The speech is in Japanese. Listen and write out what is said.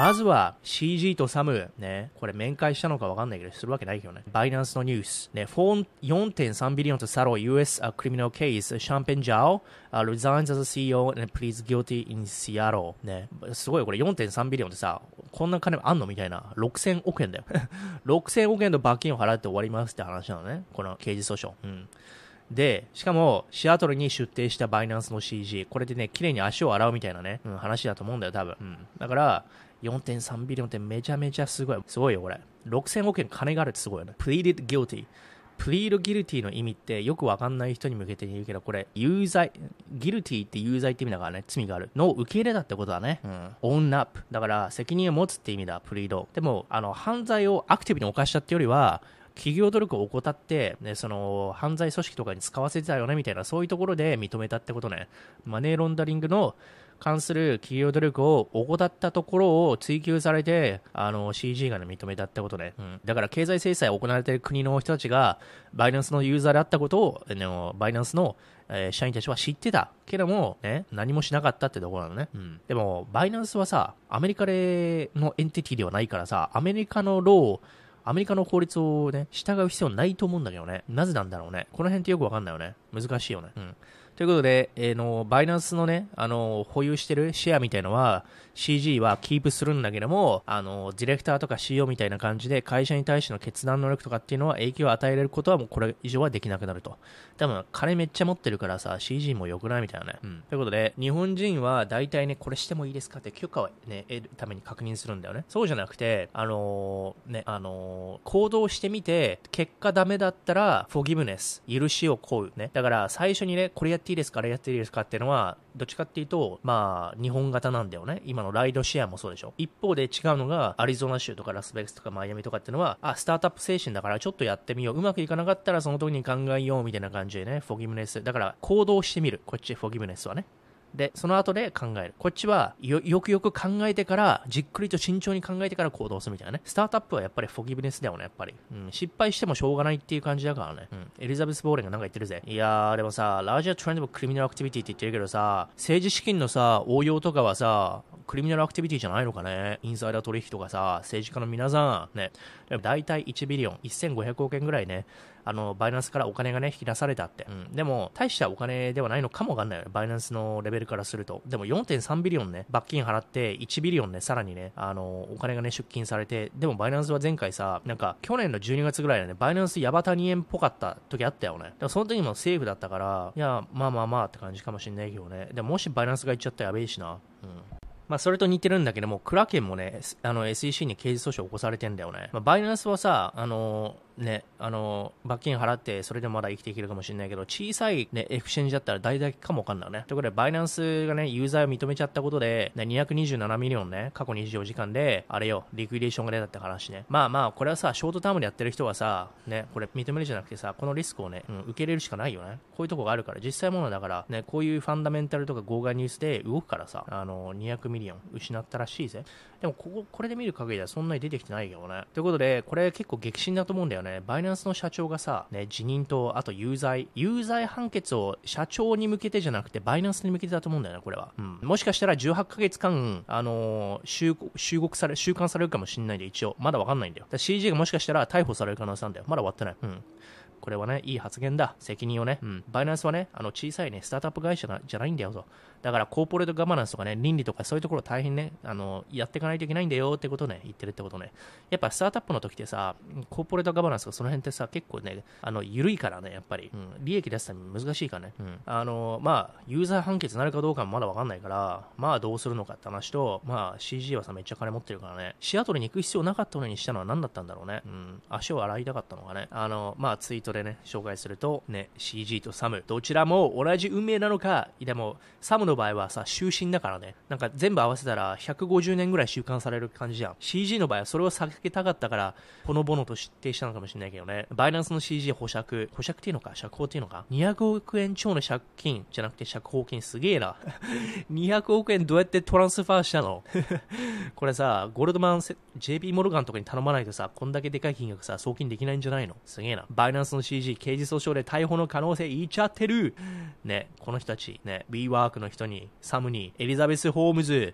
まずは CG とサム、ね、これ面会したのかわかんないけど、するわけないけどね。バイナンスのニュース。ね、4.3ビリオンとサロ US、uh, criminal case, シャンペンジャオ、uh, resigns as a CEO and pleads guilty in Seattle. ね、すごいこれ4.3ビリオンってさ、こんな金あんのみたいな。6000億円だよ。6000億円の罰金を払って終わりますって話なのね。この刑事訴訟。うん。で、しかも、シアトルに出廷したバイナンスの CG、これでね、綺麗に足を洗うみたいなね、うん、話だと思うんだよ、多分。うん。だから、4.3ビリオンってめちゃめちゃすごい。すごいよ、これ。6000億円金があるってすごいよね。pleaded guilty。plead guilty の意味ってよくわかんない人に向けて言うけど、これ、有罪、guilty って有罪って意味だからね、罪がある。の受け入れだってことだね。うん。own up。だから、責任を持つって意味だ、plead。でも、あの、犯罪をアクティブに犯したってよりは、企業努力を怠って、ね、その犯罪組織とかに使わせてたよねみたいな、そういうところで認めたってことね。マネーロンダリングの関する企業努力を怠ったところを追及されて、あの、CG が、ね、認めたってことね。うん。だから経済制裁を行われている国の人たちが、バイナンスのユーザーであったことを、ね、バイナンスの、えー、社員たちは知ってたけども、ね、何もしなかったってところなのね。うん。でも、バイナンスはさ、アメリカのエンティティではないからさ、アメリカのローを、アメリカの法律をね、従う必要ないと思うんだけどね。なぜなんだろうね。この辺ってよくわかんないよね。難しいよね。うん。ということで、えー、の、バイナンスのね、あの、保有してるシェアみたいのは、CG はキープするんだけども、あの、ディレクターとか CEO みたいな感じで、会社に対しての決断能力とかっていうのは影響を与えられることはもうこれ以上はできなくなると。多分、金めっちゃ持ってるからさ、CG も良くないみたいなね。うん。ということで、日本人は大体ね、これしてもいいですかって許可をね、得るために確認するんだよね。そうじゃなくて、あのー、ね、あのー、行動してみて、結果ダメだったら、フォギブネス、許しを請うね。だから、最初にね、これやっていいですかあれやっていいですかっていうのは、どっちかっていうと、まあ、日本型なんだよね。今のライドシェアもそうでしょ。一方で違うのが、アリゾナ州とかラスベガスとかマイアミとかっていうのは、あ、スタートアップ精神だからちょっとやってみよう。うまくいかなかったらその時に考えようみたいな感じでね、フォギムネス。だから行動してみる。こっちフォギムネスはね。で、その後で考える。こっちはよ、よくよく考えてから、じっくりと慎重に考えてから行動するみたいなね。スタートアップはやっぱりフォギブネスだよね、やっぱり。うん、失敗してもしょうがないっていう感じだからね。うん。エリザベス・ボーレンがなんか言ってるぜ。いやー、でもさ、ラージャートレンドクリミナルアクティビティって言ってるけどさ、政治資金のさ、応用とかはさ、criminal activity じゃないのかね？インサイダー取引とかさ、政治家の皆さん、ね。大体1 billion、1500億円ぐらいね、あの、バイナンスからお金がね、引き出されたって。うん。でも、大したお金ではないのかもわかんないよね。バイナンスのレベルからすると。でも4.3 billion ね、罰金払って、1 billion ね、さらにね、あの、お金がね、出金されて、でもバイナンスは前回さ、なんか、去年の12月ぐらいでね、バイナンスヤバタニ円っぽかった時あったよね。でもその時もセーフだったから、いや、まあまあまあって感じかもしんないけどね。でももしバイナンスが行っちゃったらやべえしな。うん。まあ、それと似てるんだけども、クラケンもね、あの、SEC に刑事訴訟を起こされてんだよね。まあ、バイナンスはさ、あのね、あの、罰金払って、それでもまだ生きていけるかもしれないけど、小さいね、 exchange だったら大々かもわかんないね。ということで、バイナンスがね、ユーザーを認めちゃったことで、ね、227 million ね、過去24時間で、あれよ、 liquidation が出たって話ね。まあまあ、これはさ、 short term でやってる人はさ、ね、これ認めるじゃなくてさ、このリスクをね、うん、受け入れるしかないよね。こういうとこがあるから、実際ものだから、ね、こういうファンダメンタルとか号外ニュースで動くからさ、あの、200 million 失ったらしいぜ。でも、ここ、これで見る限りではそんなに出てきてないけどね。ということで、これ結構激震だと思うんだよね。バイナンスの社長がさ、ね、辞任と、あと有罪、有罪判決を社長に向けてじゃなくて、バイナンスに向けてだと思うんだよね、これは。うん。もしかしたら18ヶ月間、あのー、収、穫され、収監されるかもしれないんで、一応。まだわかんないんだよ。CG がもしかしたら逮捕される可能性なんだよ。まだ終わってない。うん。これはね、いい発言だ。責任をね。うん。バイナンスはね、あの、小さいね、スタートアップ会社じゃないんだよと。だから、コーポレートガバナンスとかね、倫理とかそういうところ大変ね、あの、やっていかないといけないんだよってことをね、言ってるってことね。やっぱスタートアップの時ってさ、コーポレートガバナンスとかその辺ってさ、結構ね、あの、緩いからね、やっぱり。うん。利益出すために難しいからね。うん。あの、まあ、ユーザー判決になるかどうかもまだわかんないから、まあ、どうするのかって話と、まあ、CG はさ、めっちゃ金持ってるからね、シアトルに行く必要なかったのにしたのは何だったんだろうね。うん。足を洗いたかったのかね。あの、まあ、ツイートでね、紹介すると、ね、CG とサム、どちらも同じ運命なのか、でも、サムの場合はさ、終身だからね、なんか全部合わせたら150年ぐらい収監される感じじゃん。CG の場合はそれを避けたかったから、ほのぼのと指定したのかもしれないけどね。バイナンスの CG 保釈、保釈っていうのか？釈放っていうのか ?200 億円超の借金じゃなくて釈放金すげえな。200億円どうやってトランスファーしたの？これさ、ゴールドマン、JP モルガンとかに頼まないとさ、こんだけでかい金額さ、送金できないんじゃないの？すげえな。バイナンスの CG 刑事訴訟で逮捕の可能性言っちゃってる。ね、この人たち、ね、WeWork の人に、サムに、エリザベス・ホームズ、